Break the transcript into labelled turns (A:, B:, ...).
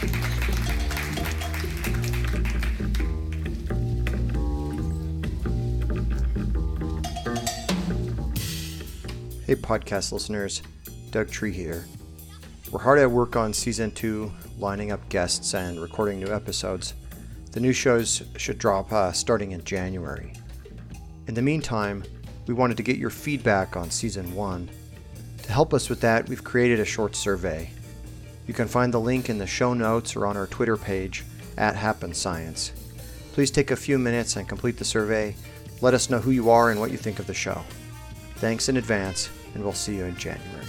A: Hey, podcast listeners, Doug Tree here. We're hard at work on season two, lining up guests and recording new episodes. The new shows should drop uh, starting in January. In the meantime, we wanted to get your feedback on season one. To help us with that, we've created a short survey. You can find the link in the show notes or on our Twitter page at Happen Science. Please take a few minutes and complete the survey. Let us know who you are and what you think of the show. Thanks in advance, and we'll see you in January.